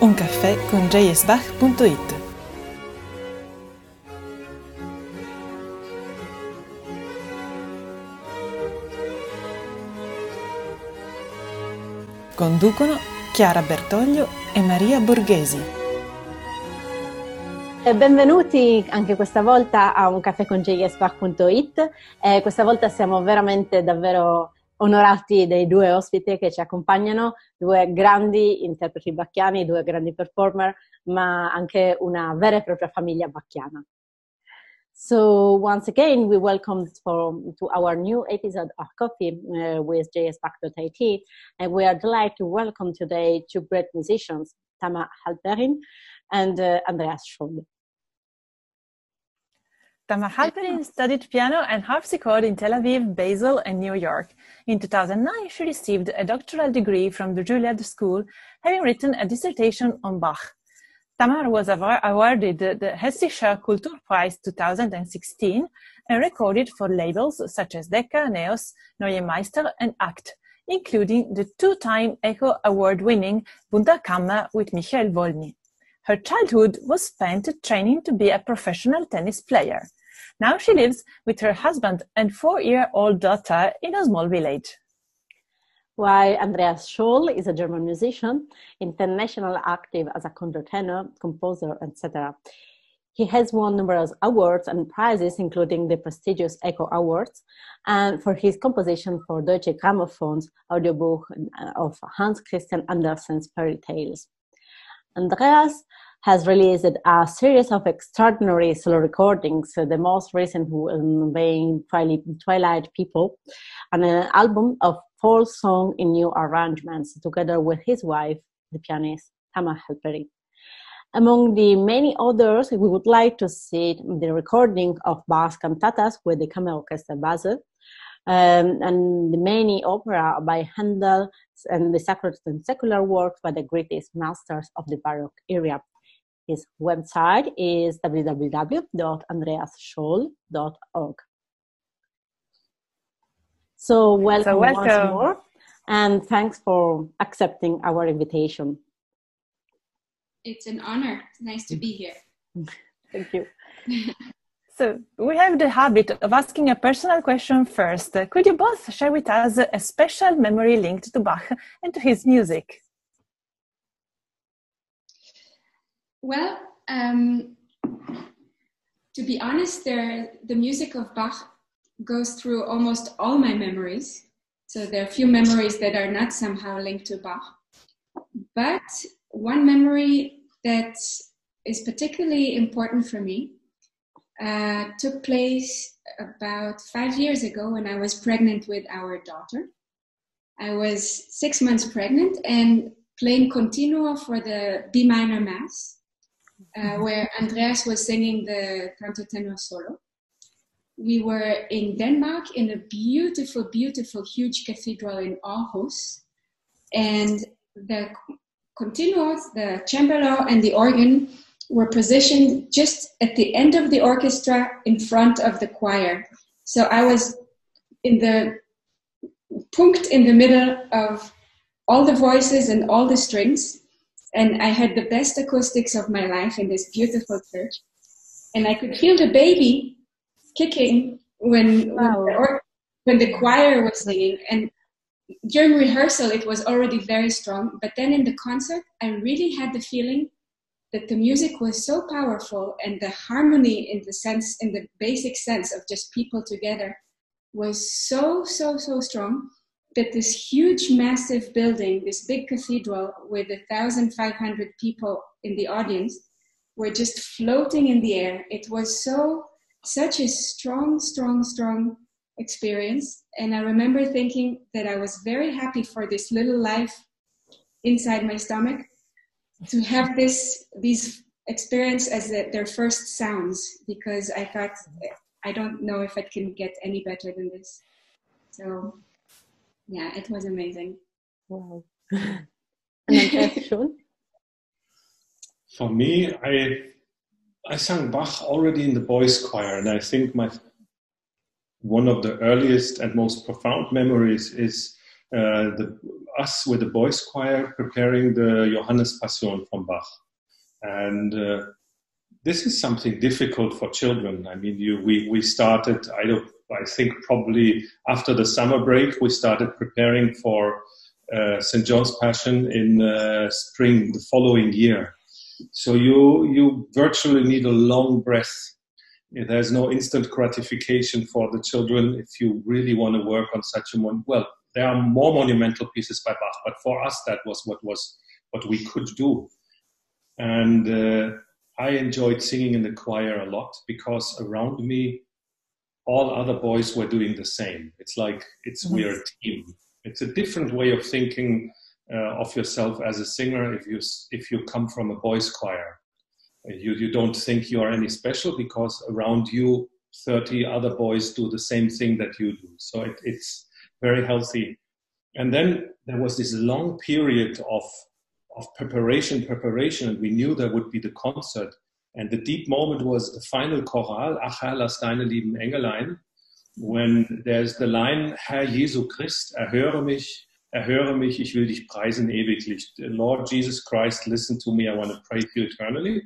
Un caffè con jsbach.it Conducono Chiara Bertoglio e Maria Borghesi. Benvenuti anche questa volta a un caffè con jsbach.it. Eh, questa volta siamo veramente davvero onorati dei due ospiti che ci accompagnano, due grandi interpreti bacchiani, due grandi performer, ma anche una vera e propria famiglia bacchiana. So once again, we welcome for, to our new episode of Coffee uh, with jsback.it, and we are delighted to welcome today two great musicians, Tama Halperin and uh, Andreas Scholl. Tamar Halperin studied piano and harpsichord in Tel Aviv, Basel, and New York. In 2009, she received a doctoral degree from the Juilliard School, having written a dissertation on Bach. Tamar was awarded the Hessischer Kulturpreis 2016 and recorded for labels such as Decca, Neos, Neue Meister, and Act, including the two-time Echo Award-winning Wunderkammer with Michael Wollny. Her childhood was spent training to be a professional tennis player. Now she lives with her husband and four-year-old daughter in a small village. While Andreas Scholl is a German musician, internationally active as a countertenor, composer, etc. He has won numerous awards and prizes, including the prestigious Echo Awards, and for his composition for Deutsche Grammophon's audiobook of Hans Christian Andersen's fairy tales. Andreas has released a series of extraordinary solo recordings, the most recent being Twilight People, and an album of folk songs in new arrangements, together with his wife, the pianist Tamar Halperin. Among the many others, we would like to see the recording of Bach's cantatas with the Kammerorchester Basel, um, and the many opera by Handel and the sacred and secular works by the greatest masters of the Baroque era. His website is www.andreasscholl.org. So welcome, so welcome once more, and thanks for accepting our invitation. It's an honor. It's nice to be here. Thank you. So we have the habit of asking a personal question first. Could you both share with us a special memory linked to Bach and to his music? Well, um, to be honest, there the music of Bach goes through almost all my memories. So there are a few memories that are not somehow linked to Bach. But one memory that is particularly important for me uh, took place about five years ago when I was pregnant with our daughter. I was six months pregnant and playing continuo for the B minor Mass uh, where Andreas was singing the countertenor solo. We were in Denmark in a beautiful, beautiful, huge cathedral in Aarhus, and the continuos, the cembalo, and the organ were positioned just at the end of the orchestra in front of the choir. So I was in the punkt in the middle of all the voices and all the strings and I had the best acoustics of my life in this beautiful church. And I could feel the baby kicking when wow. when, the, when the choir was singing. And during rehearsal, it was already very strong. But then in the concert, I really had the feeling that the music was so powerful and the harmony in the sense, in the basic sense of just people together was so, so, so strong that this huge, massive building, this big cathedral with 1,500 people in the audience, were just floating in the air. It was so, such a strong, strong, strong experience. And I remember thinking that I was very happy for this little life inside my stomach to have this, these experience as their first sounds because I thought, I don't know if it can get any better than this. So yeah, it was amazing. Wow. For me, I I sang Bach already in the boys' choir, and I think my one of the earliest and most profound memories is uh, the, us with the boys choir preparing the Johannes Passion from Bach. And uh, this is something difficult for children. I mean, you, we, we started, I, don't, I think probably after the summer break, we started preparing for uh, St. John's Passion in uh, spring the following year. So you, you virtually need a long breath. There's no instant gratification for the children if you really want to work on such a one. Well, there are more monumental pieces by Bach, but for us that was what was what we could do. And uh, I enjoyed singing in the choir a lot because around me, all other boys were doing the same. It's like it's we're a team. It's a different way of thinking uh, of yourself as a singer if you if you come from a boys' choir. You you don't think you are any special because around you, thirty other boys do the same thing that you do. So it, it's very healthy. And then there was this long period of of preparation, preparation, and we knew there would be the concert. And the deep moment was the final chorale, Ach Herr, lass deine lieben Engelein, when there's the line, Herr Jesu Christ, erhöre mich, erhöre mich, ich will dich preisen ewiglich. Lord Jesus Christ, listen to me, I want to pray to you eternally.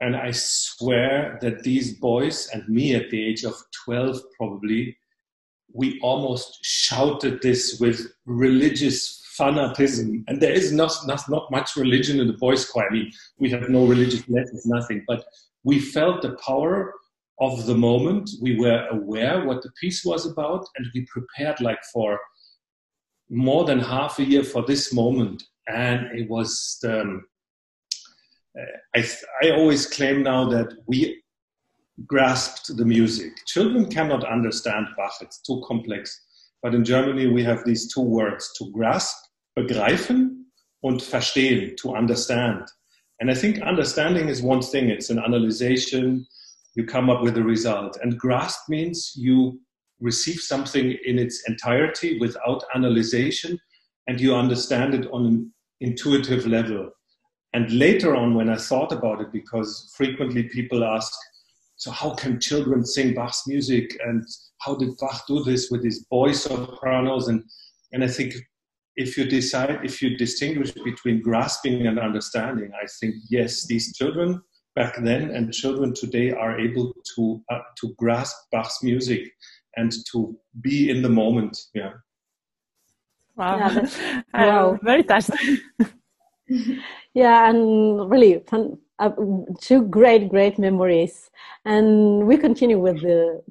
And I swear that these boys and me at the age of 12 probably, we almost shouted this with religious fanatism. And there is not, not, not much religion in the boys' choir. I mean, we have no religious lessons, nothing. But we felt the power of the moment. We were aware what the piece was about, and we prepared like for more than half a year for this moment. And it was, um, I, I always claim now that we grasped the music. Children cannot understand Bach, it's too complex. But in Germany, we have these two words to grasp, begreifen, und verstehen, to understand. And I think understanding is one thing, it's an analyzation, you come up with a result. And grasp means you receive something in its entirety without analyzation and you understand it on an intuitive level. And later on, when I thought about it, because frequently people ask, so how can children sing Bach's music and how did Bach do this with his boy sopranos? And, and I think if you decide, if you distinguish between grasping and understanding, I think, yes, these children back then and children today are able to, uh, to grasp Bach's music and to be in the moment. Yeah. Wow. Yeah, wow. very touched. yeah, and really fun, uh, two great, great memories. And we continue with the,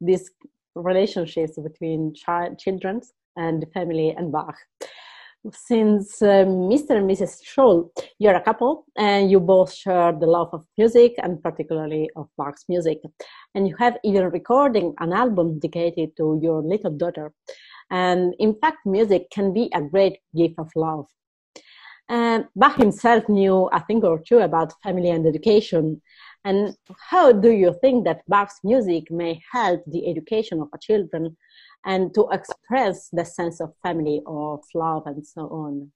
these relationships between child, children and family and Bach. Since uh, Mr. and Mrs. Scholl, you're a couple and you both share the love of music and particularly of Bach's music. And you have even recording an album dedicated to your little daughter. And in fact, music can be a great gift of love. And Bach himself knew a thing or two about family and education. And how do you think that Bach's music may help the education of children and to express the sense of family, of love, and so on?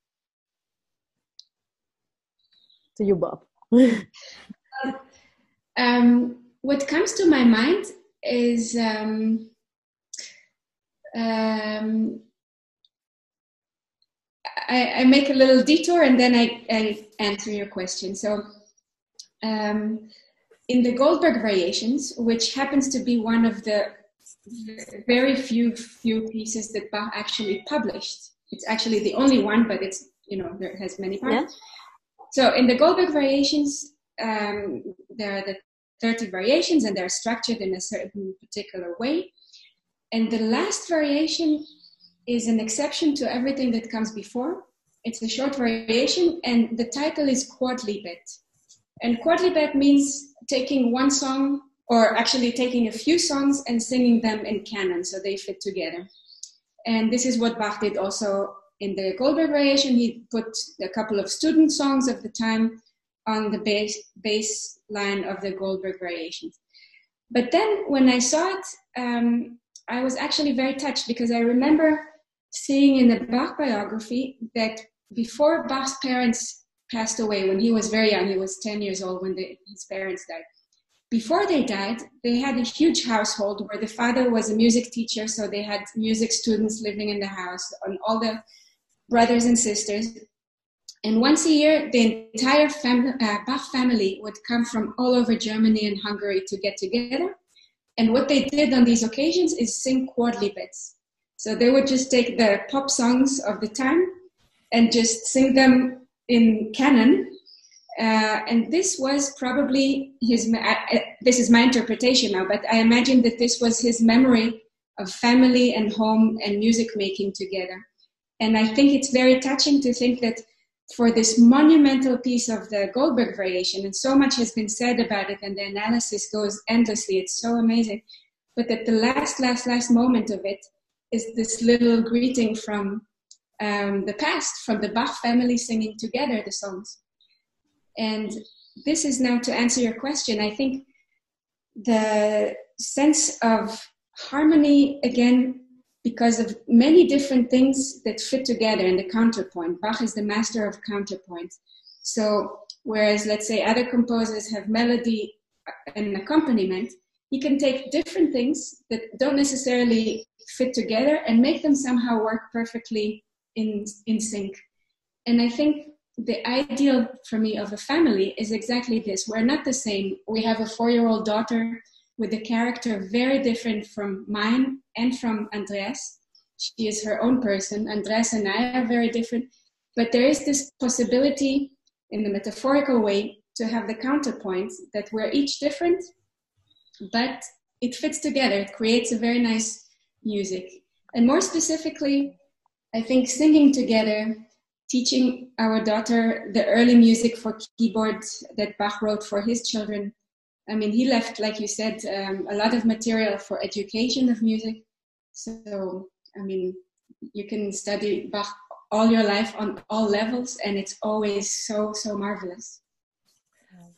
To you, Bob. um, what comes to my mind is um, um, I, I, make a little detour and then I, I answer your question. So, um, in the Goldberg Variations, which happens to be one of the very few few pieces that Bach actually published, it's actually the only one, but it's you know there has many parts. Yeah. So in the Goldberg Variations, um, there are the 30 variations and they're structured in a certain particular way. And the last variation is an exception to everything that comes before. It's a short variation, and the title is Quodlibet. And Quodlibet means taking one song, or actually taking a few songs and singing them in canon, so they fit together. And this is what Bach did also in the Goldberg variation. He put a couple of student songs of the time on the base, bass line of the Goldberg variations. But then when I saw it, um, I was actually very touched because I remember seeing in the Bach biography that before Bach's parents passed away, when he was very young, he was 10 years old when the, his parents died. Before they died, they had a huge household where the father was a music teacher, so they had music students living in the house, and all the brothers and sisters. And once a year, the entire fam- uh, Bach family would come from all over Germany and Hungary to get together. And what they did on these occasions is sing Quodlibets. So they would just take the pop songs of the time and just sing them in canon uh, and this was probably his, uh, this is my interpretation now, but I imagine that this was his memory of family and home and music making together. And I think it's very touching to think that for this monumental piece of the Goldberg variation, and so much has been said about it, and the analysis goes endlessly, it's so amazing. But that the last, last, last moment of it is this little greeting from um, the past, from the Bach family singing together the songs. And this is now to answer your question. I think the sense of harmony, again, because of many different things that fit together in the counterpoint. Bach is the master of counterpoint. So, whereas let's say other composers have melody and accompaniment, he can take different things that don't necessarily fit together and make them somehow work perfectly in, in sync. And I think the ideal for me of a family is exactly this. We're not the same. We have a four year old daughter with a character very different from mine and from Andreas She is her own person. Andreas and I are very different. But there is this possibility, in the metaphorical way, to have the counterpoint that we're each different, but it fits together. It creates a very nice music. And more specifically, I think singing together teaching our daughter the early music for keyboard that Bach wrote for his children. I mean, he left, like you said, um, a lot of material for education of music. So, I mean, you can study Bach all your life on all levels, and it's always so, so marvelous.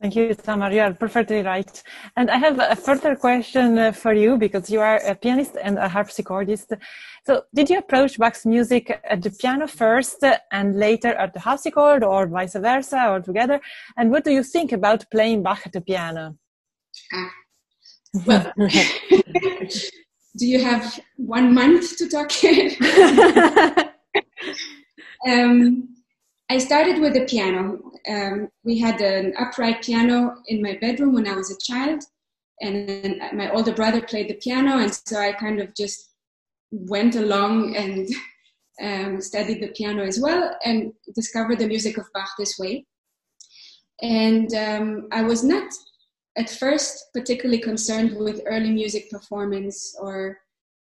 Thank you, Tamar. You are perfectly right. And I have a further question uh, for you because you are a pianist and a harpsichordist. So, did you approach Bach's music at the piano first and later at the harpsichord, or vice versa, or together? And what do you think about playing Bach at the piano? Ah. Well, do you have one month to talk? um, I started with the piano. Um, we had an upright piano in my bedroom when I was a child, and my older brother played the piano, and so I kind of just went along and um, studied the piano as well, and discovered the music of Bach this way. And um, I was not at first particularly concerned with early music performance or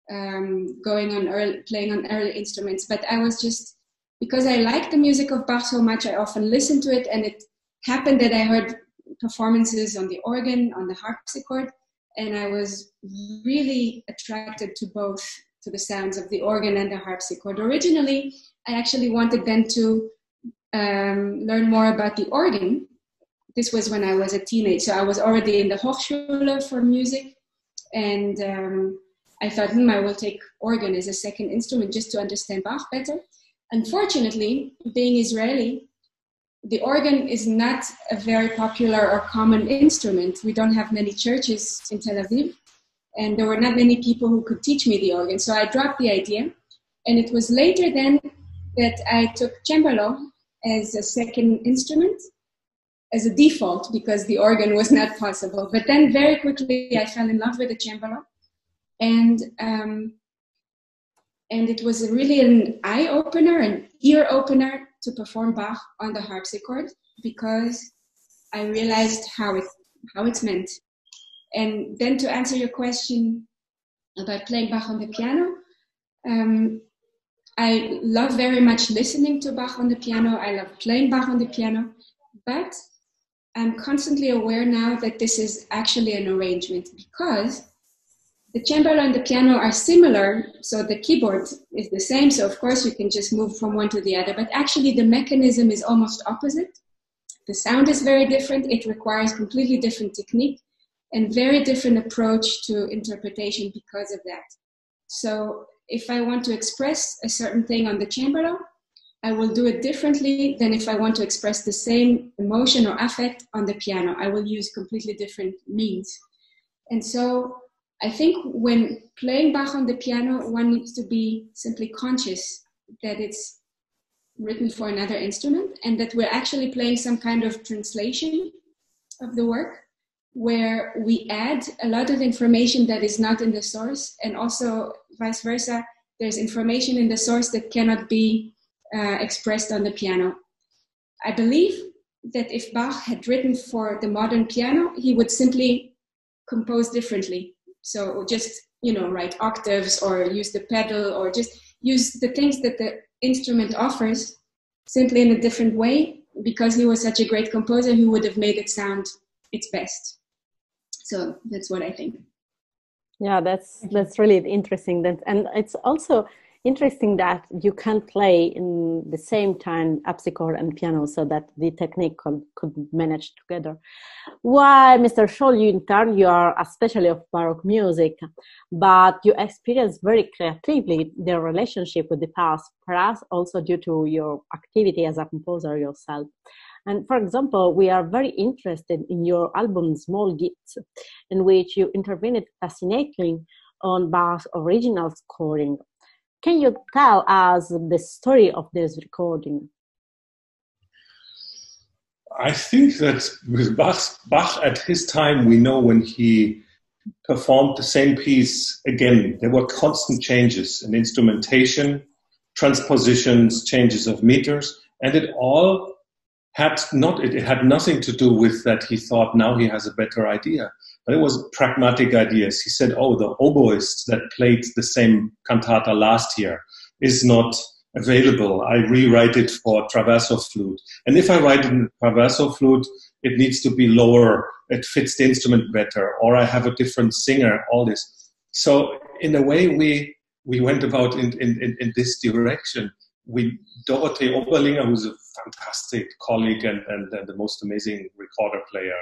um, going on early, playing on early instruments, but I was just because I like the music of Bach so much, I often listen to it, and it happened that I heard performances on the organ, on the harpsichord, and I was really attracted to both, to the sounds of the organ and the harpsichord. Originally, I actually wanted then to um, learn more about the organ. This was when I was a teenager, so I was already in the Hochschule for music, and um, I thought, hmm, I will take organ as a second instrument just to understand Bach better. Unfortunately, being Israeli, the organ is not a very popular or common instrument. We don't have many churches in Tel Aviv, and there were not many people who could teach me the organ. So I dropped the idea, and it was later then that I took cembalo as a second instrument as a default because the organ was not possible. But then very quickly I fell in love with the cembalo, and um, and it was really an eye opener, an ear opener to perform Bach on the harpsichord because I realized how it how it's meant. And then to answer your question about playing Bach on the piano, um, I love very much listening to Bach on the piano. I love playing Bach on the piano, but I'm constantly aware now that this is actually an arrangement because the cembalo and the piano are similar, so the keyboard is the same. So of course you can just move from one to the other, but actually the mechanism is almost opposite. The sound is very different. It requires completely different technique and very different approach to interpretation because of that. So if I want to express a certain thing on the cembalo, I will do it differently than if I want to express the same emotion or affect on the piano. I will use completely different means. And so I think when playing Bach on the piano, one needs to be simply conscious that it's written for another instrument and that we're actually playing some kind of translation of the work where we add a lot of information that is not in the source and also vice versa there's information in the source that cannot be uh, expressed on the piano. I believe that if bach had written for the modern piano he would simply compose differently so just you know write octaves or use the pedal or just use the things that the instrument offers simply in a different way because he was such a great composer he would have made it sound its best. So that's what i think. Yeah that's that's really interesting. That and it's also interesting that you can play in the same time harpsichord and piano so that the technique could, could manage together. Why, Mr. Scholl, you in turn, you are especially of Baroque music, but you experience very creatively the relationship with the past, perhaps also due to your activity as a composer yourself. And for example, we are very interested in your album Small Gifts, in which you intervened fascinatingly on Bach's original scoring can you tell us the story of this recording? I think that with Bach, Bach at his time, we know when he performed the same piece again, there were constant changes in instrumentation, transpositions, changes of meters, and it all had not it had nothing to do with that he thought now he has a better idea but it was pragmatic ideas. He said oh the oboist that played the same cantata last year is not available. I rewrite it for traverso flute. And if i write it in traverso flute it needs to be lower. It fits the instrument better. Or i have a different singer. All this. So in a way we we went about in, in, in this direction. We Dorothee Oberlinger, who's a fantastic colleague and, and, and the most amazing recorder player,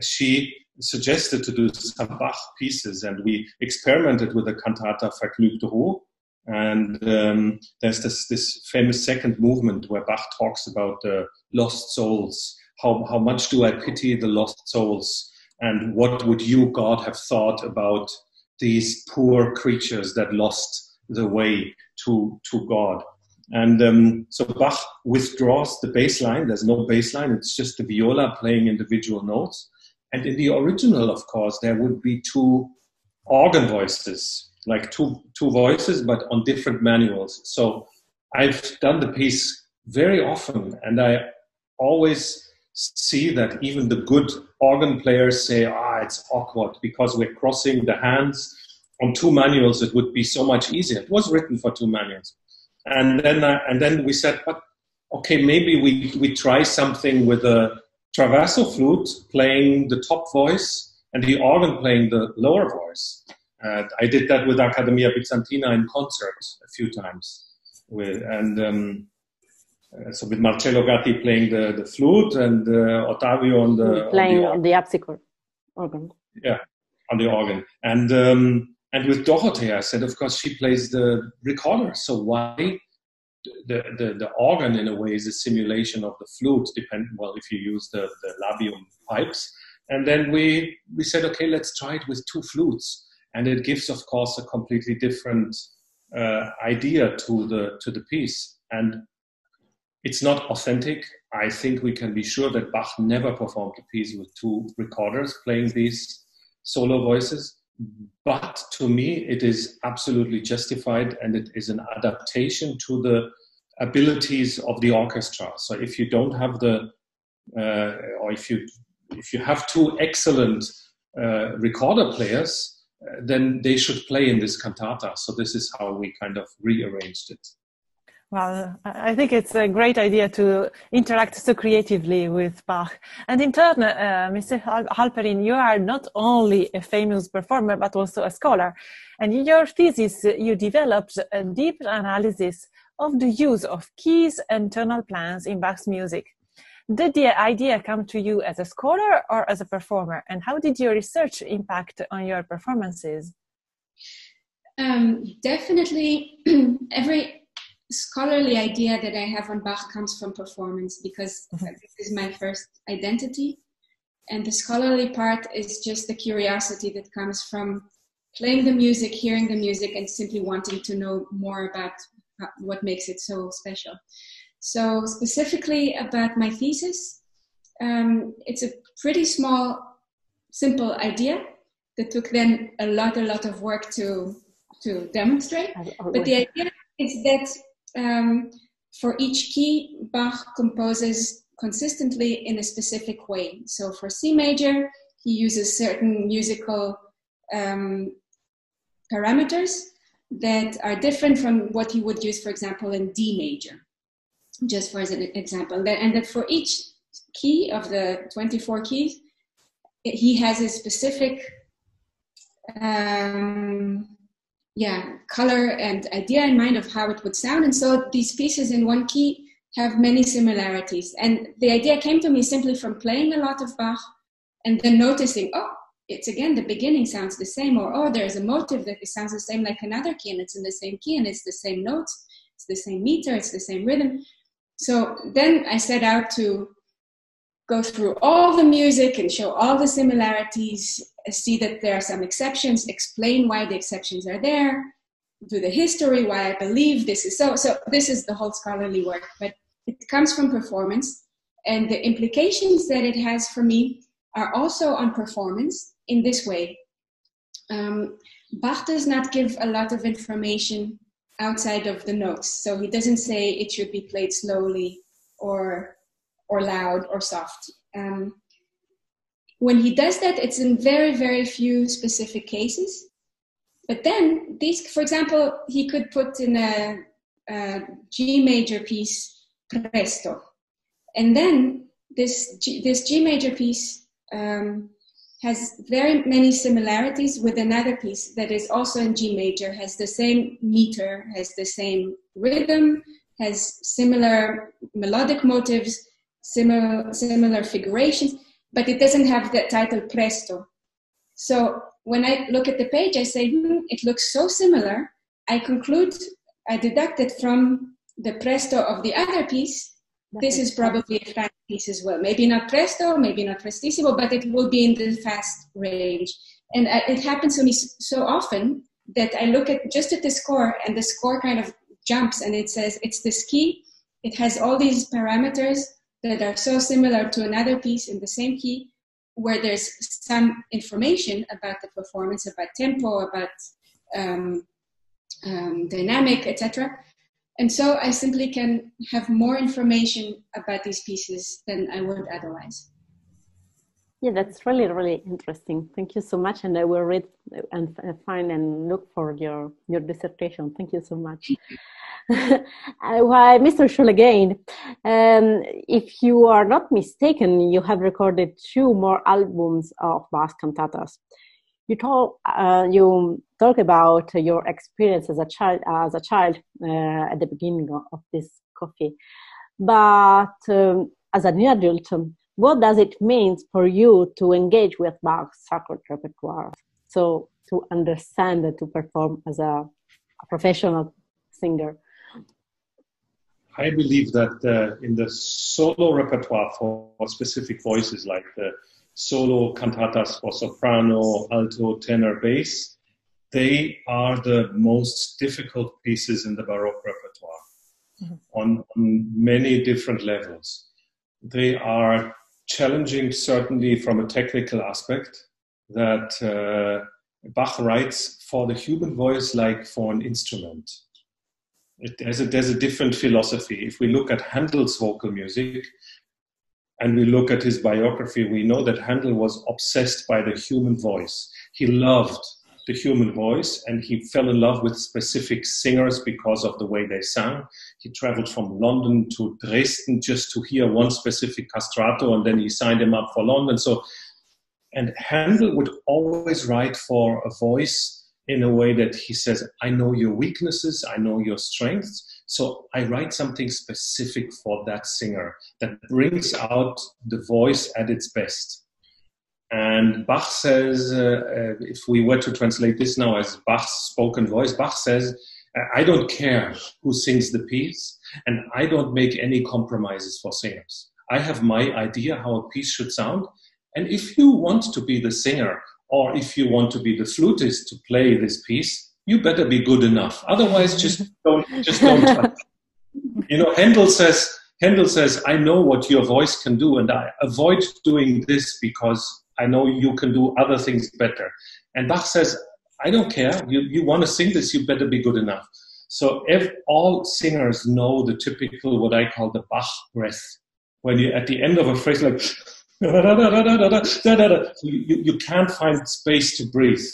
she suggested to do some Bach pieces, and we experimented with the cantata Vergnügte Ruhe. And um, there's this, this famous second movement where Bach talks about the uh, lost souls. How, how much do I pity the lost souls? And what would you, God, have thought about these poor creatures that lost the way to, to God? And um, so Bach withdraws the bass line. There's no bass line. It's just the viola playing individual notes. And in the original, of course, there would be two organ voices, like two, two voices, but on different manuals. So I've done the piece very often, and I always see that even the good organ players say, ah, it's awkward because we're crossing the hands on two manuals. It would be so much easier. It was written for two manuals and then uh, and then we said, but okay, maybe we we try something with a traverso flute playing the top voice and the organ playing the lower voice. And I did that with Accademia Bizantina in concert a few times, with and. Um, uh, so with Marcello Gatti playing the, the flute and uh, Ottavio Dantone playing on the, on the organ. Yeah, on the organ. And um, and with Dorothee, I said, of course, she plays the recorder. So why the, the, the organ in a way is a simulation of the flute, well if you use the, the labium pipes. And then we we said, okay, let's try it with two flutes, and it gives, of course, a completely different uh, idea to the to the piece. And it's not authentic. I think we can be sure that Bach never performed a piece with two recorders playing these solo voices. But to me, it is absolutely justified and it is an adaptation to the abilities of the orchestra. So if you don't have the, uh, or if you, if you have two excellent uh, recorder players, uh, then they should play in this cantata. So this is how we kind of rearranged it. Well, I think it's a great idea to interact so creatively with Bach. And in turn, uh, Mr. Halperin, you are not only a famous performer, but also a scholar. And in your thesis, you developed a deep analysis of the use of keys and tonal plans in Bach's music. Did the idea come to you as a scholar or as a performer? And how did your research impact on your performances? Um, definitely, every scholarly idea that I have on Bach comes from performance because mm-hmm. this is my first identity. And the scholarly part is just the curiosity that comes from playing the music, hearing the music, and simply wanting to know more about what makes it so special. So, specifically about my thesis, um, it's a pretty small, simple idea that took then a lot, a lot of work to to demonstrate. But the idea is that um, for each key, Bach composes consistently in a specific way. So for C major, he uses certain musical um, parameters that are different from what he would use, for example, in D major, just for as an example. And that for each key of the 24 keys, he has a specific um, yeah color and idea in mind of how it would sound. And so these pieces in one key have many similarities. And the idea came to me simply from playing a lot of bach and then noticing oh it's again the beginning sounds the same or oh there's a motive that sounds the same like another key and it's in the same key and it's the same notes it's the same meter it's the same rhythm. So then i set out to go through all the music and show all the similarities, see that there are some exceptions, explain why the exceptions are there, do the history, why I believe this is so. So this is the whole scholarly work, but it comes from performance. And the implications that it has for me are also on performance in this way. Um, Bach does not give a lot of information outside of the notes. So he doesn't say it should be played slowly or or loud or soft. Um, when he does that, it's in very, very few specific cases. But then, these, for example, he could put in a, a G major piece presto, and then this G, this G major piece um, has very many similarities with another piece that is also in G major, has the same meter, has the same rhythm, has similar melodic motives, similar, similar figurations, but it doesn't have the title Presto. So when I look at the page, I say, hmm, it looks so similar. I conclude, I deducted from the Presto of the other piece, this is probably a fast piece as well. Maybe not Presto, maybe not Prestissimo, but it will be in the fast range. And uh, it happens to me so often that I look at just at the score and the score kind of jumps and it says it's this key. It has all these parameters that are so similar to another piece in the same key where there's some information about the performance, about tempo, about um, um, dynamic, etc. And so I simply can have more information about these pieces than I would otherwise. Yeah, that's really, really interesting. Thank you so much. And I will read and find and look for your, your dissertation. Thank you so much. Why, Mr. Scholl again, um, if you are not mistaken, you have recorded two more albums of bass cantatas. You talk, uh, you talk about your experience as a child, as a child uh, at the beginning of this coffee, but um, as an adult, what does it mean for you to engage with Bach's sacred repertoire? So to understand and to perform as a, a professional singer. I believe that uh, in the solo repertoire for specific voices, like the solo cantatas for soprano, alto, tenor, bass, they are the most difficult pieces in the Baroque repertoire mm-hmm. on, on many different levels. They are challenging, certainly from a technical aspect, that uh, Bach writes for the human voice like for an instrument it, there's, a, there's a different philosophy. If we look at Handel's vocal music and we look at his biography, we know that Handel was obsessed by the human voice. He loved the human voice and he fell in love with specific singers because of the way they sang. He traveled from London to Dresden just to hear one specific castrato and then he signed him up for London. So, and Handel would always write for a voice in a way that he says, I know your weaknesses, I know your strengths. So I write something specific for that singer that brings out the voice at its best. And Bach says, uh, uh, if we were to translate this now as Bach's spoken voice, Bach says, I don't care who sings the piece, and I don't make any compromises for singers. I have my idea how a piece should sound, and if you want to be the singer or if you want to be the flutist to play this piece, you better be good enough. Otherwise, just don't just don't touch. You know, Handel says Handel says, I know what your voice can do, and I avoid doing this because I know you can do other things better. And Bach says, I don't care. You, you want to sing this, you better be good enough. So if all singers know the typical, what I call the Bach breath, when you at the end of a phrase like, you, you can't find space to breathe.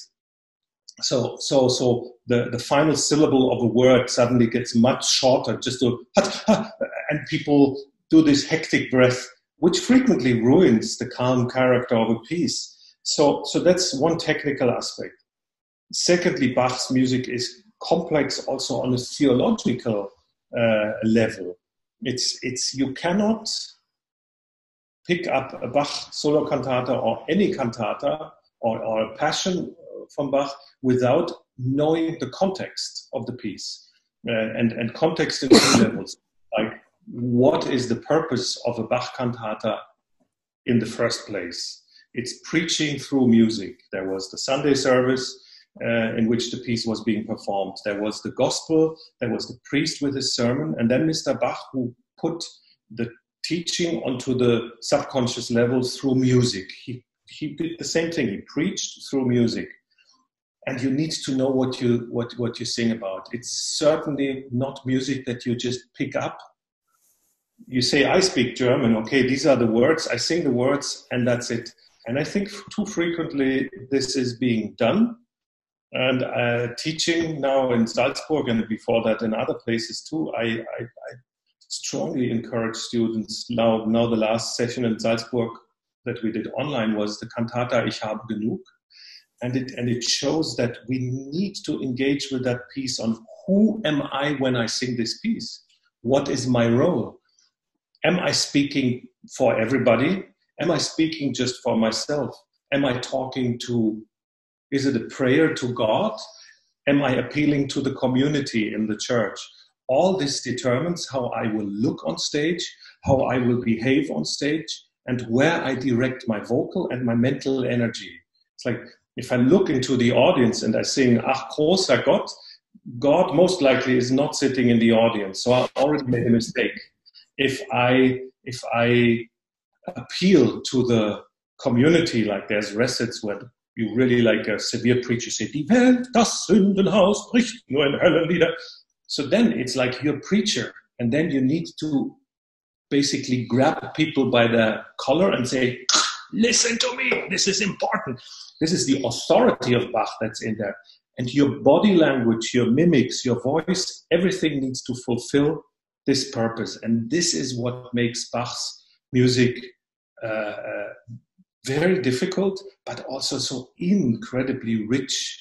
So, so, so the, the final syllable of a word suddenly gets much shorter just to, and people do this hectic breath, which frequently ruins the calm character of a piece. So, so that's one technical aspect. Secondly, Bach's music is complex also on a theological uh, level. It's, it's, you cannot pick up a Bach solo cantata or any cantata or, or a passion from Bach without knowing the context of the piece. Uh, and, and context in two levels. What is the purpose of a Bach cantata in the first place? It's preaching through music. There was the Sunday service uh, in which the piece was being performed. There was the gospel, there was the priest with his sermon, and then Mr. Bach, who put the teaching onto the subconscious level through music. He, he did the same thing. He preached through music. And you need to know what you, what, what you sing about. It's certainly not music that you just pick up. You say, I speak German. Okay, these are the words. I sing the words, and that's it. And I think too frequently this is being done. And uh, teaching now in Salzburg and before that in other places too, I, I, I strongly encourage students. Now, now the last session in Salzburg that we did online was the cantata Ich habe genug. And it, and it shows that we need to engage with that piece on who am I when I sing this piece? What is my role? Am I speaking for everybody? Am I speaking just for myself? Am I talking to, is it a prayer to God? Am I appealing to the community in the church? all this determines how I will look on stage, how I will behave on stage, and where I direct my vocal and my mental energy. It's like if I look into the audience and I sing Ach großer Gott, God most likely is not sitting in the audience, so I already made a mistake. If I if I appeal to the community, like there's recits where you really like a severe preacher say, Die Welt, das Sündenhaus bricht nur in Höllenlieder. So then it's like you're a preacher, and then you need to basically grab people by the collar and say, Listen to me, this is important. This is the authority of Bach that's in there. And your body language, your mimics, your voice, everything needs to fulfill this purpose. And this is what makes Bach's music uh, uh, very difficult, but also so incredibly rich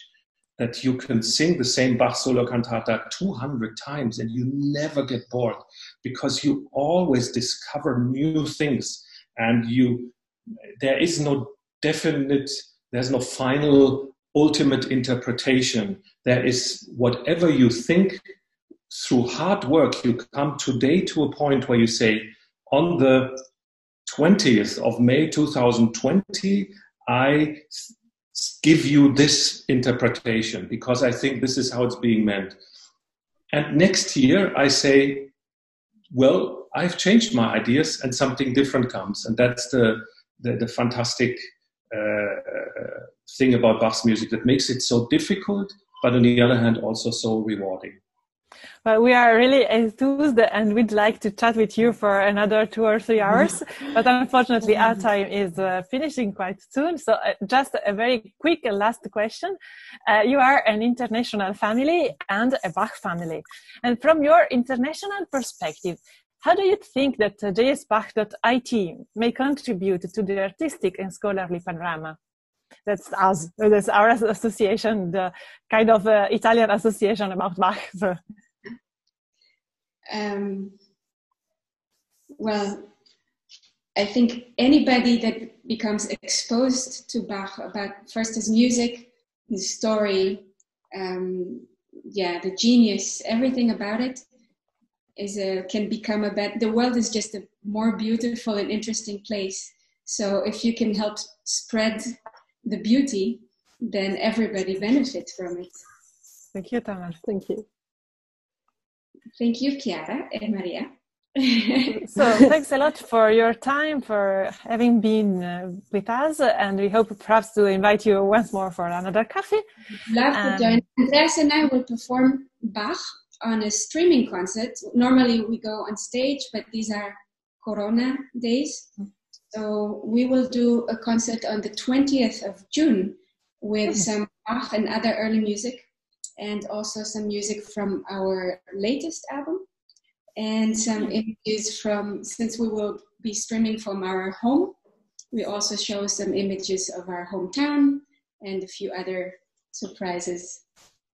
that you can sing the same Bach solo cantata 200 times and you never get bored because you always discover new things and you there is no definite there's no final ultimate interpretation there is whatever you think through hard work you come today to a point where you say on the 20th of May 2020 I give you this interpretation because I think this is how it's being meant. And next year I say, well, I've changed my ideas and something different comes. And that's the, the, the fantastic uh, thing about Bach's music that makes it so difficult, but on the other hand, also so rewarding. Well, we are really enthused and we'd like to chat with you for another two or three hours. but unfortunately, our time is uh, finishing quite soon. So uh, just a very quick last question. Uh, you are an international family and a Bach family. And from your international perspective, how do you think that uh, jsbach.it may contribute to the artistic and scholarly panorama? That's us. That's our association, the kind of uh, Italian association about Bach. So. Um, well, I think anybody that becomes exposed to Bach about first his music, his story, um, yeah, the genius, everything about it is a can become a better. The world is just a more beautiful and interesting place. So if you can help spread the beauty, then everybody benefits from it. Thank you, Tamar. Thank you. Thank you, Chiara and Maria. so thanks a lot for your time for having been uh, with us and we hope perhaps to invite you once more for another coffee. Love um, to join. Andreas and i will perform bach on a streaming concert. Normally we go on stage but these are corona days. So we will do a concert on the 20th of june with some bach and other early music and also some music from our latest album and some images from, since we will be streaming from our home, we also show some images of our hometown and a few other surprises.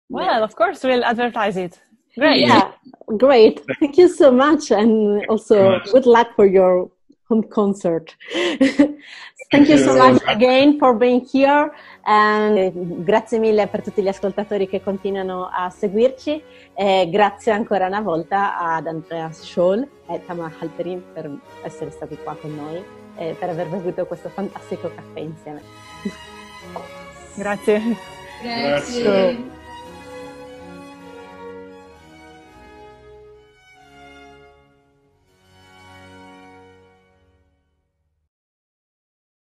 Well, of course, we'll advertise it. Great. Yeah, great. Thank you so much. And also, good luck for your home concert. Thank you so much again for being here and grazie mille per tutti gli ascoltatori che continuano a seguirci e grazie ancora una volta ad Andreas Scholl e Tamar Halperin per essere stati qua con noi e per aver bevuto questo fantastico caffè insieme. Grazie. Grazie.